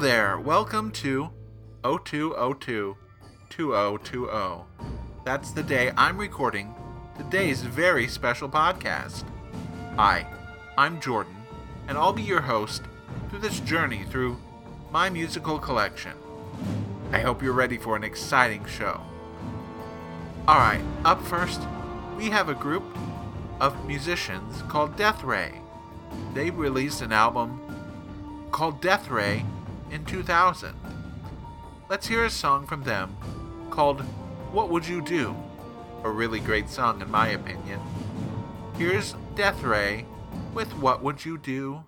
There. Welcome to 0202 2020. That's the day I'm recording today's very special podcast. Hi, I'm Jordan, and I'll be your host through this journey through my musical collection. I hope you're ready for an exciting show. Alright, up first, we have a group of musicians called Deathray. They released an album called Deathray in 2000. Let's hear a song from them called What Would You Do? A really great song, in my opinion. Here's Deathray with What Would You Do?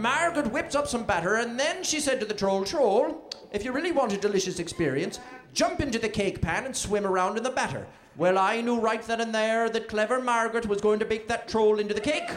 Margaret whipped up some batter, and then she said to the troll, Troll, if you really want a delicious experience, jump into the cake pan and swim around in the batter. Well, I knew right then and there that clever Margaret was going to bake that troll into the cake.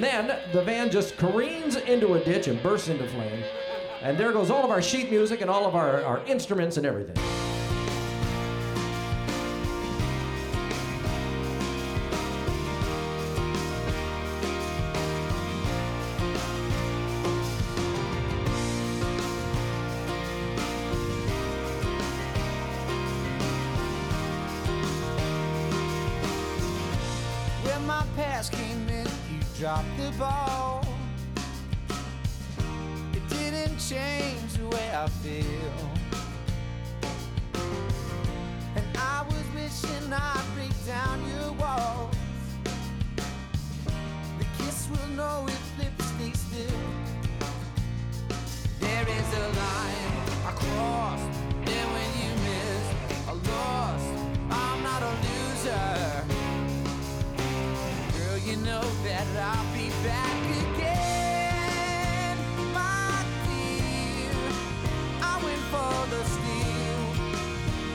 And then the van just careens into a ditch and bursts into flame. And there goes all of our sheet music and all of our, our instruments and everything. Change the way I feel. And I was wishing I'd break down your walls. The kiss will know if lips stay still. There is a line I crossed, and when you miss, I lost. I'm not a loser. Girl, you know that I'll be back for the steal.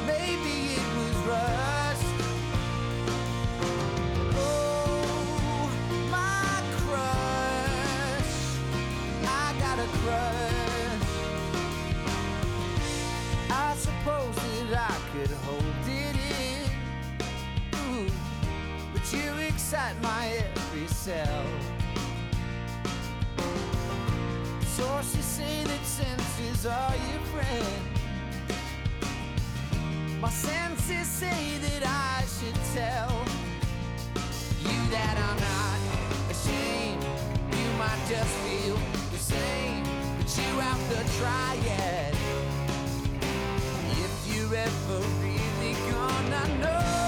Maybe it was rust. Oh, my crush. I got a crush. I suppose that I could hold it in. Ooh, but you excite my every cell. Sources say that senses are your friend. My senses say that I should tell you that I'm not ashamed. You might just feel the same, but you have to try it. If you ever really gonna know,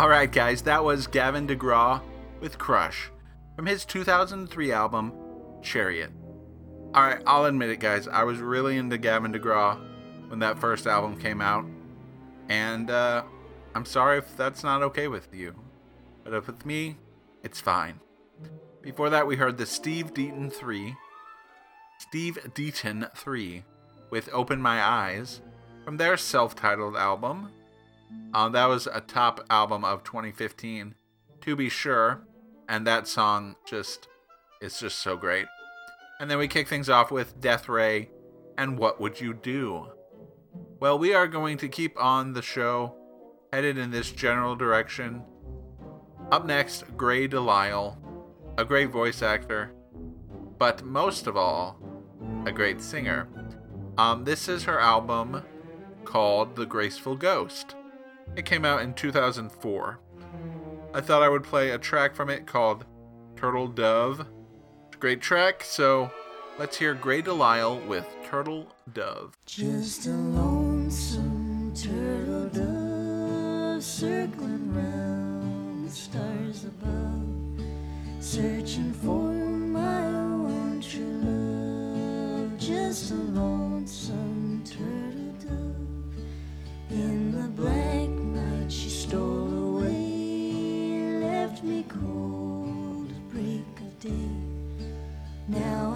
All right, guys, that was Gavin DeGraw with Crush from his 2003 album Chariot. All right, I'll admit it, guys. I was really into Gavin DeGraw when that first album came out, and uh, I'm sorry if that's not okay with you, but if with me, it's fine. Before that, we heard the Steve Deaton 3, Steve Deaton 3, with Open My Eyes from their self-titled album. Uh, that was a top album of 2015, to be sure, and that song just is just so great. And then we kick things off with Deathray and What Would You Do? Well, we are going to keep on the show headed in this general direction. Up next, Grey De Lisle, a great voice actor, but most of all, a great singer. Um, this is her album called The Graceful Ghost. It came out in 2004. I thought I would play a track from it called Turtle Dove. It's a great track, so let's hear Grey De Lisle with Turtle Dove. Just a lonesome turtle dove circling round the stars above, searching for my one true love. Just a lonesome turtle dove. In the black cold break of day. Now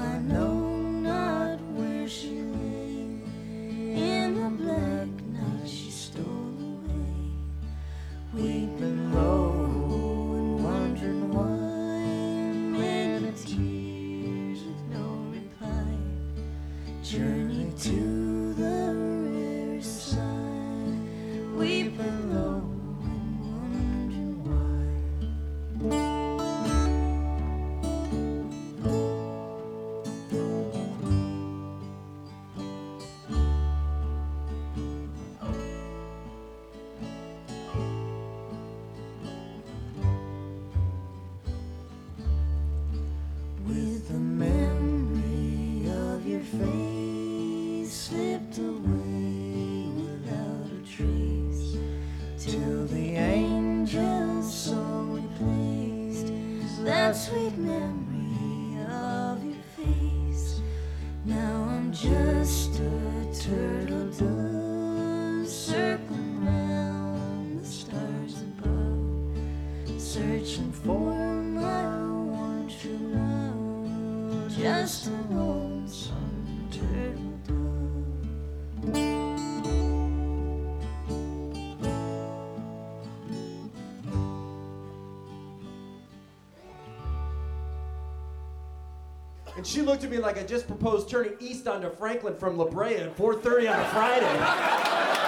And she looked at me like I just proposed turning east onto Franklin from La Brea at 4:30 on a Friday.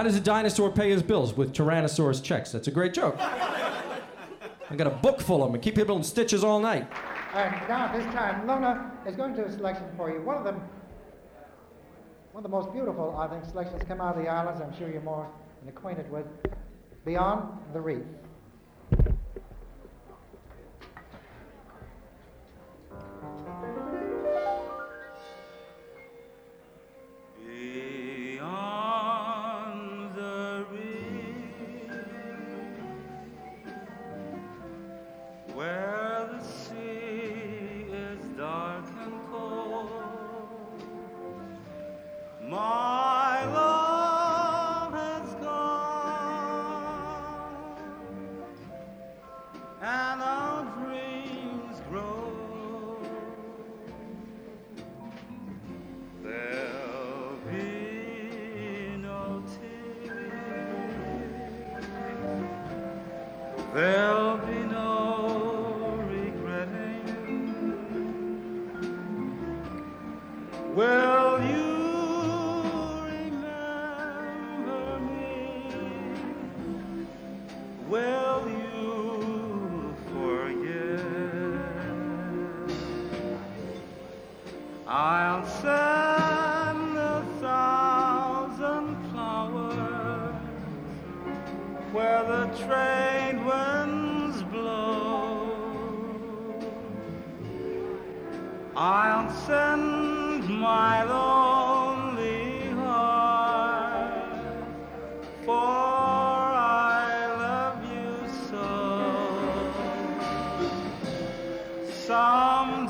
How does a dinosaur pay his bills? With Tyrannosaurus checks. That's a great joke. I got a book full of them. Keep people in stitches all night. And now at this time, Lona is going to do a selection for you. One of them, one of the most beautiful, I think, selections come out of the islands. I'm sure you're more acquainted with. Beyond the Reef.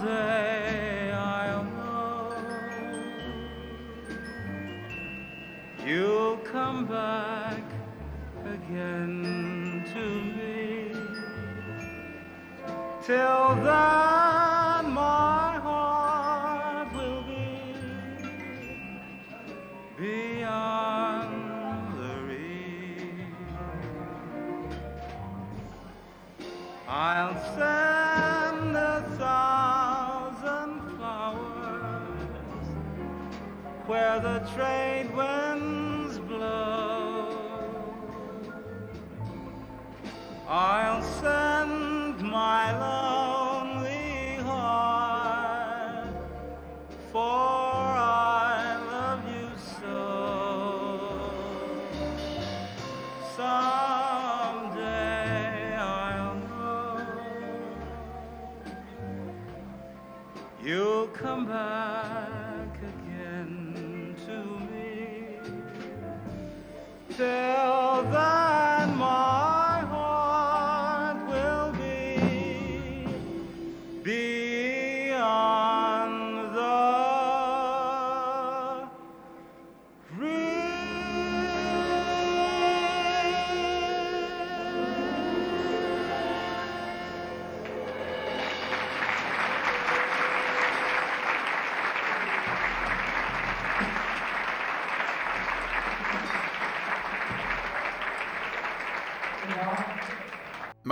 Someday I'll know you'll come back again to me. Till then, where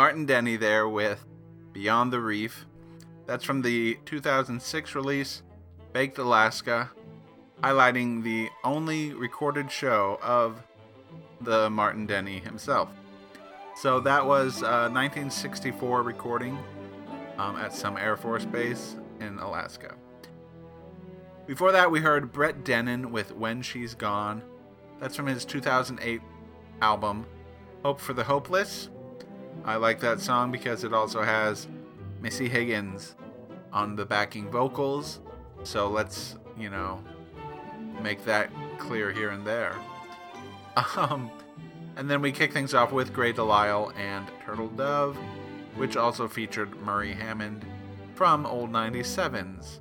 Martin Denny there with Beyond the Reef. That's from the 2006 release, Baked Alaska, highlighting the only recorded show of the Martin Denny himself. So that was a 1964 recording um, at some Air Force base in Alaska. Before that, we heard Brett Dennen with When She's Gone. That's from his 2008 album, Hope for the Hopeless. I like that song because it also has Missy Higgins on the backing vocals. So let's, you know, make that clear here and there. Um, and then we kick things off with Grey De Lisle and Turtle Dove, which also featured Murray Hammond from Old 97s.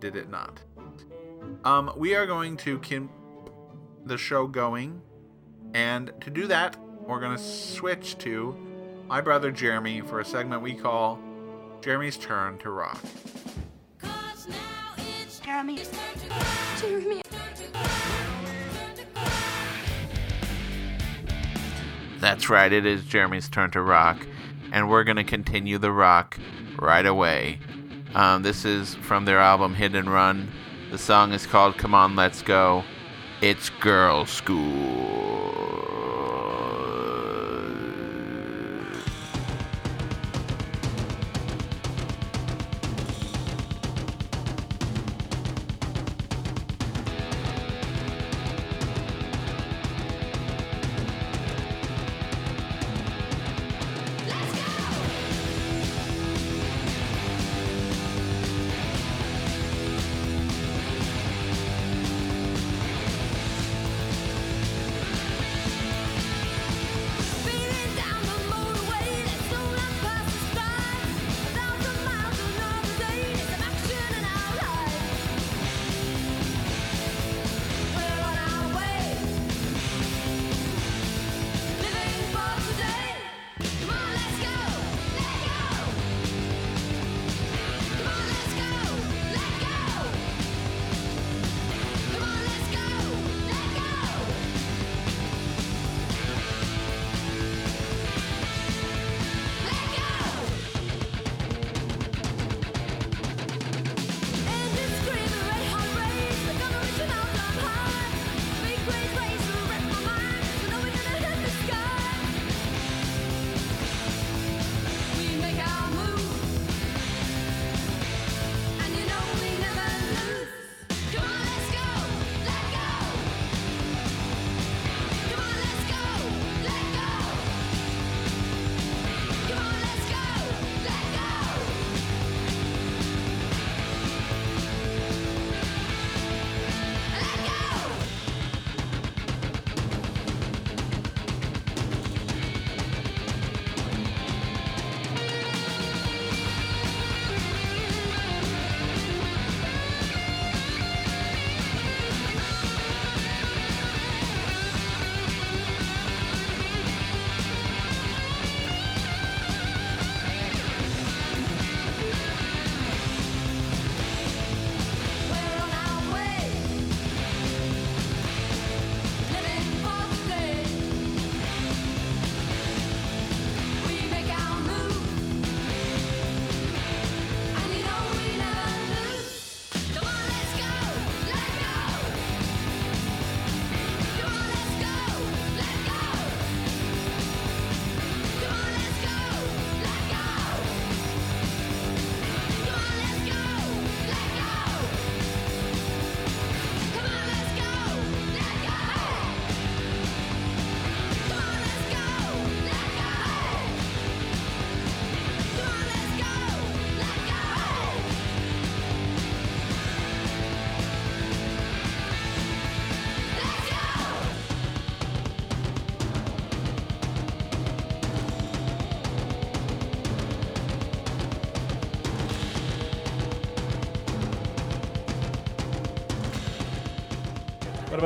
Did it not? Um, we are going to keep the show going, and to do that, we're going to switch to my brother Jeremy for a segment we call Jeremy's Turn to Rock. Jeremy. Jeremy. That's right, it is Jeremy's turn to rock, and we're going to continue the rock right away. Um, this is from their album Hit and Run. The song is called Come On, Let's Go. It's Girlschool.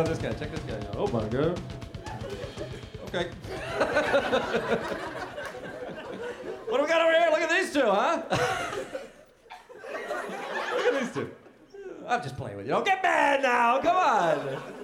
About this guy? Check this guy out. Oh my god. Okay. what do we got over here? Look at these two, huh? Look at these two. I'm just playing with you. Don't get mad now. Come on.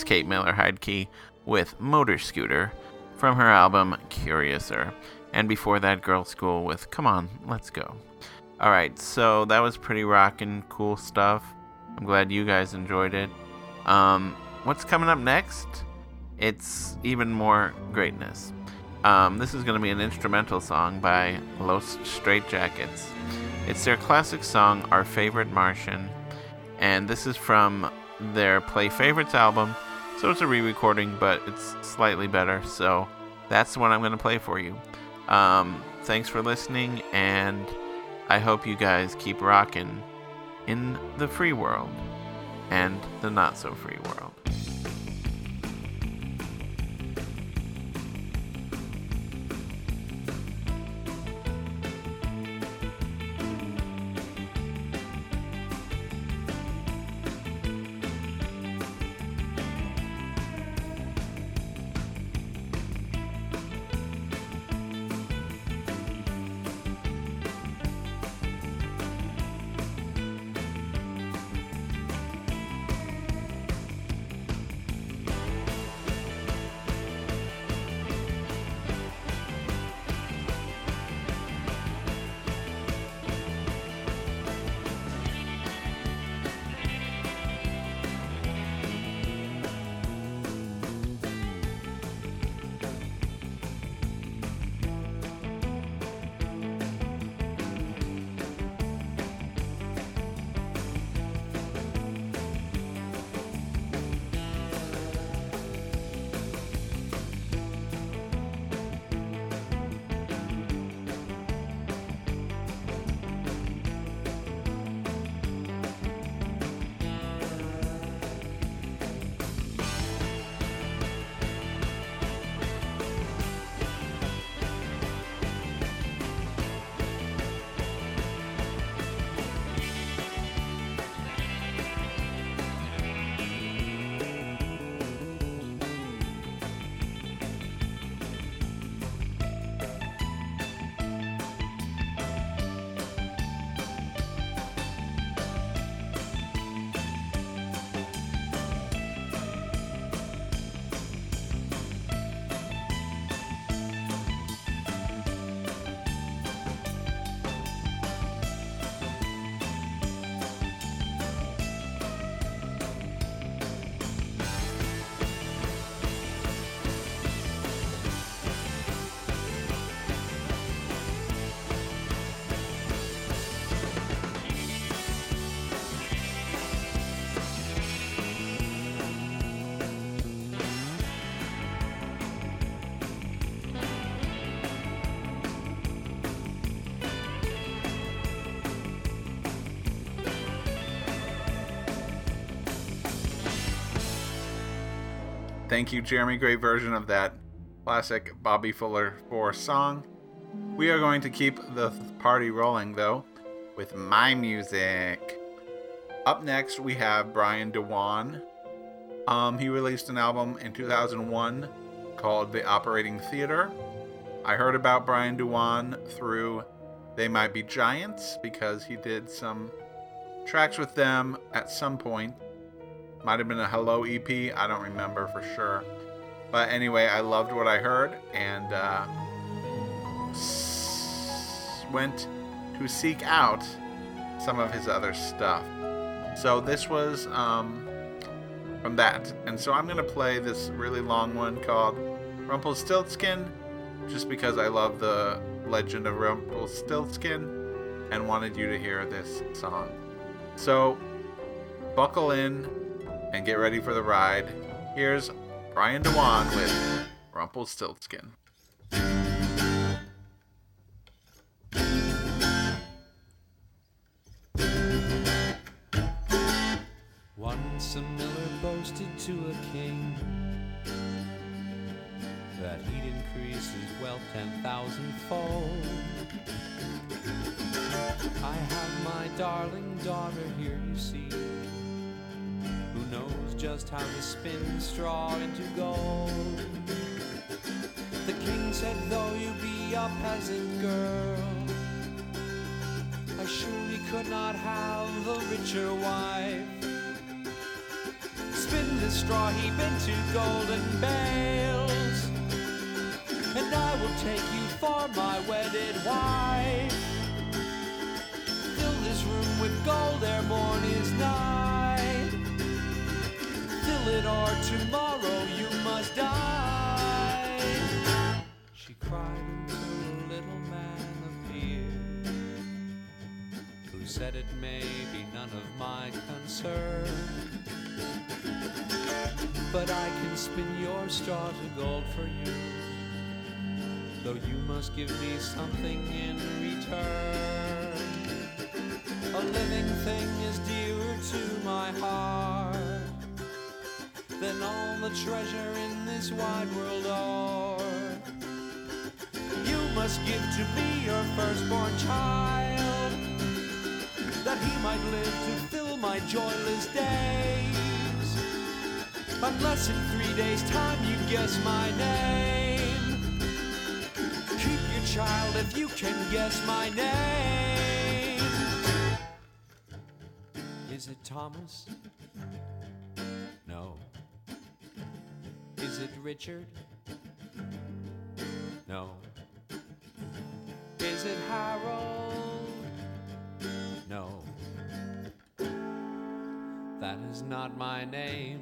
That's Kate Miller-Heidke with Motorscooter from her album Curiouser. And before that, Girlschool with Come On, Let's Go. Alright, so that was pretty rockin' cool stuff. I'm glad you guys enjoyed it. Um, what's coming up next? It's even more greatness. Um, this is going to be an instrumental song by Los Straitjackets. It's their classic song, Our Favorite Martian, and this is from their Play Favorites album. So it's a re recording, but it's slightly better. So that's the one I'm going to play for you. Um, thanks for listening, and I hope you guys keep rocking in the free world and the not so free world. Thank you, Jeremy. Great version of that classic Bobby Fuller 4 song. We are going to keep the party rolling, though, with my music. Up next, we have Brian Dewan. Um, he released an album in 2001 called The Operating Theater. I heard about Brian Dewan through They Might Be Giants because he did some tracks with them at some point. Might have been a Hello EP, I don't remember for sure. But anyway, I loved what I heard and uh, s- went to seek out some of his other stuff. So this was um, from that. And so I'm going to play this really long one called Rumpelstiltskin just because I love the legend of Rumpelstiltskin and wanted you to hear this song. So buckle in and get ready for the ride. Here's Brian Dewan with Rumpelstiltskin. Once a miller boasted to a king that he'd increase his wealth ten thousandfold. I have my darling daughter here, you see, knows just how to spin straw into gold. The king said, though you be a peasant girl, I surely could not have a richer wife. Spin the straw heap into golden bales, and I will take you for my wedded wife. Fill this room with gold ere morn is nigh. Fill it or tomorrow you must die. She cried until a little man appeared, who said it may be none of my concern. But I can spin your straw to gold for you, though you must give me something in return. A living thing is dearer to my heart than all the treasure in this wide world are. You must give to me your firstborn child, that he might live to fill my joyless days. Unless in three days' time you guess my name. Keep your child if you can guess my name. Is it Thomas? Is it Richard? No. Is it Harold? No. That is not my name.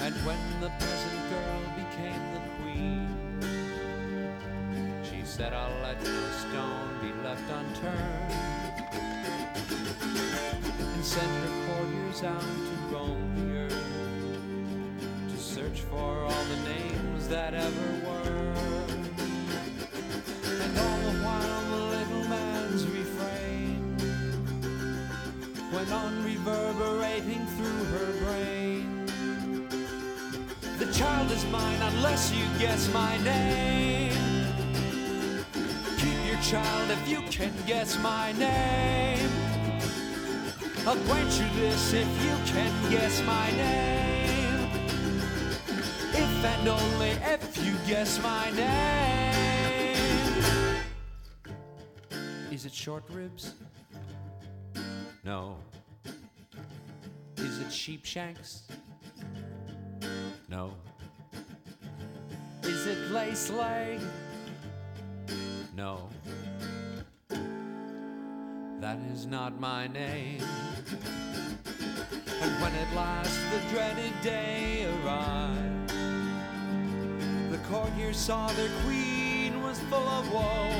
And when the peasant girl became the queen, she said, I'll let no stone be left unturned. And sent her courtiers out to to search for all the names that ever were. And all the while the little man's refrain went on reverberating through her brain. The child is mine unless you guess my name. Keep your child if you can guess my name. I'll grant you this if you can guess my name. And only if you guess my name. Is it short ribs? No. Is it sheep shanks? No. Is it lace leg? No. That is not my name. And when at last the dreaded day arrived, the courtiers saw their queen was full of woe.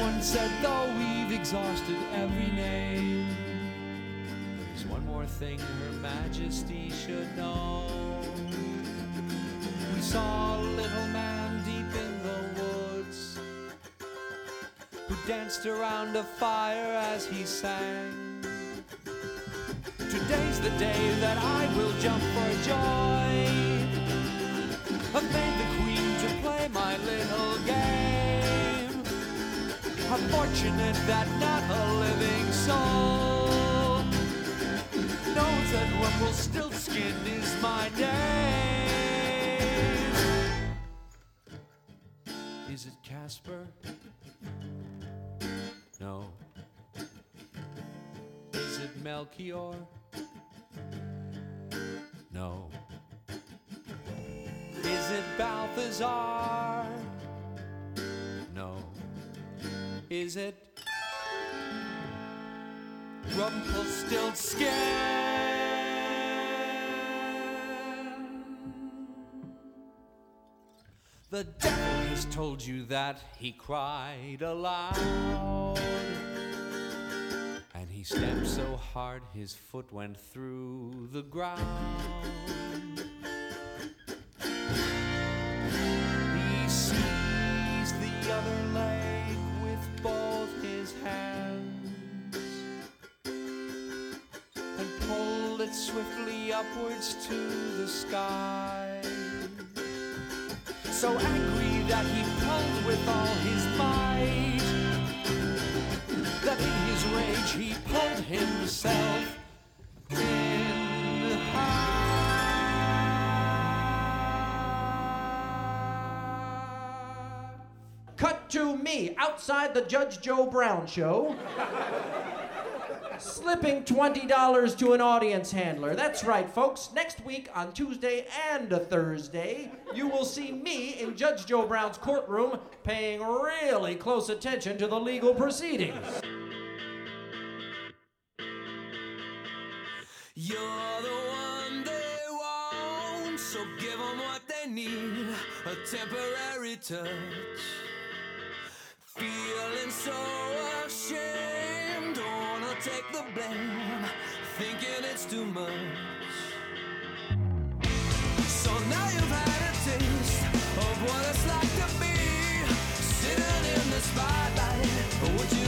One said, though we've exhausted every name, there's one more thing Her Majesty should know. We saw a little man deep in the woods who danced around a fire as he sang. Today's the day that I will jump for joy. I've made the queen to play my little game. I'm fortunate that not a living soul knows that Rumpelstiltskin is my name. Is it Casper? No. Is it Melchior? No. Is it Balthazar? No. Is it Rumpelstiltskin? The devil has told you that he cried aloud. And he stamped so hard his foot went through the ground. Upwards to the sky. So angry that he pulled with all his might, that in his rage he pulled himself. Cut to me outside the Judge Joe Brown show. Slipping $20 to an audience handler. That's right, folks. Next week on Tuesday and a Thursday, you will see me in Judge Joe Brown's courtroom paying really close attention to the legal proceedings. You're the one they want, so give them what they need a temporary touch. Feeling so the blame, thinking it's too much. So now you've had a taste of what it's like to be sitting in the spotlight. Would you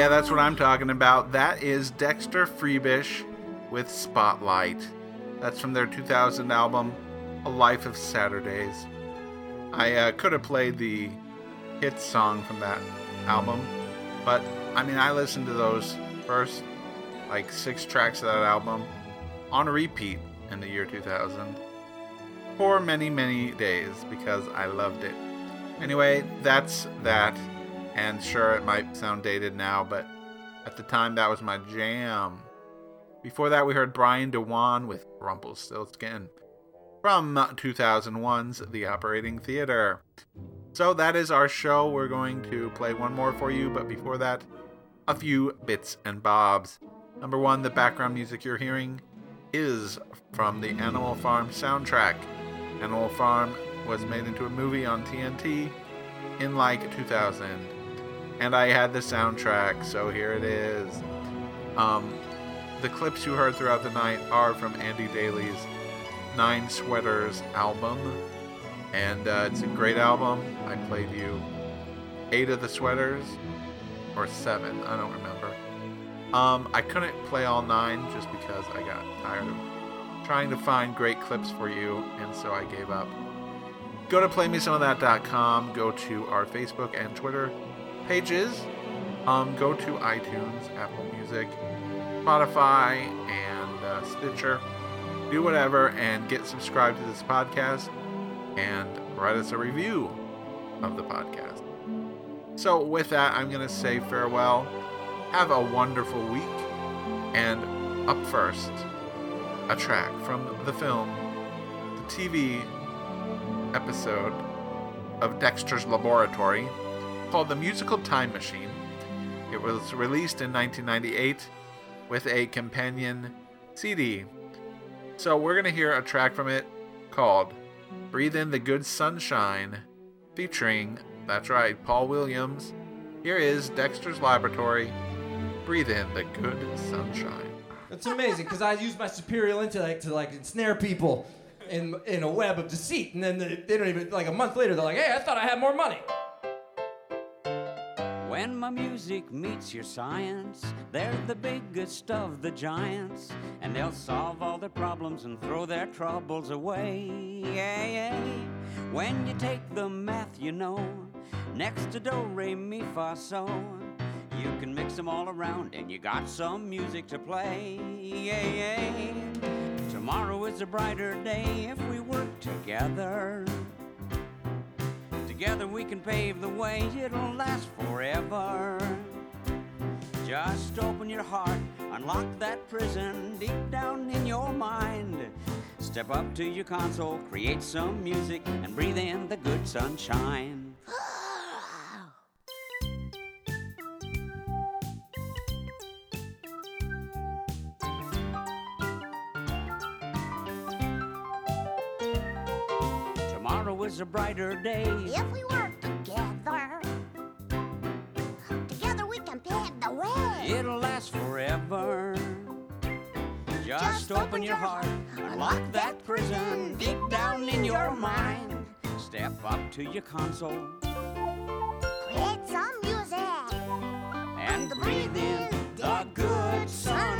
Yeah, that's what I'm talking about. That is Dexter Freebish with Spotlight. That's from their 2000 album, A Life of Saturdays. I uh, could have played the hit song from that album, but I mean, I listened to those first like six tracks of that album on repeat in the year 2000 for many, many days because I loved it. Anyway, that's that. And sure, it might sound dated now, but at the time, that was my jam. Before that, we heard Brian Dewan with Rumpelstiltskin from 2001's The Operating Theater. So that is our show. We're going to play one more for you, but before that, a few bits and bobs. Number one, the background music you're hearing is from the Animal Farm soundtrack. Animal Farm was made into a movie on TNT in like 2000. And I had the soundtrack, so here it is. Um, the clips you heard throughout the night are from Andy Daly's Nine Sweaters album. And uh, it's a great album. I played you eight of the sweaters, or seven, I don't remember. Um, I couldn't play all nine just because I got tired of trying to find great clips for you, and so I gave up. Go to playmesomeofthat.com, go to our Facebook and Twitter pages, um, go to iTunes, Apple Music, Spotify, and uh, Stitcher. Do whatever and get subscribed to this podcast and write us a review of the podcast. So, with that, I'm going to say farewell. Have a wonderful week. And up first, a track from the film, the TV episode of Dexter's Laboratory called The Musical Time Machine. It was released in 1998 with a companion CD. So we're going to hear a track from it called Breathe in the Good Sunshine, featuring, that's right, Paul Williams. Here is Dexter's Laboratory. Breathe in the good sunshine. It's amazing because I use my superior intellect to like ensnare people in in a web of deceit, and then they, they don't even like a month later they're like, "Hey, I thought I had more money." When my music meets your science, they're the biggest of the giants, and they'll solve all their problems and throw their troubles away. Yeah, yeah. When you take the math, you know, next to do, re, mi, fa, so, you can mix them all around, and you got some music to play. Yeah, yeah. Tomorrow is a brighter day if we work together. Together we can pave the way, it'll last forever. Just open your heart, unlock that prison deep down in your mind. Step up to your console, create some music, and breathe in the good sunshine. a brighter day. If we work together, together we can pave the way. It'll last forever. Just, Just open, open your heart, unlock that prison deep down in your mind. Step up to your console. Create some music. And breathe in the good sun.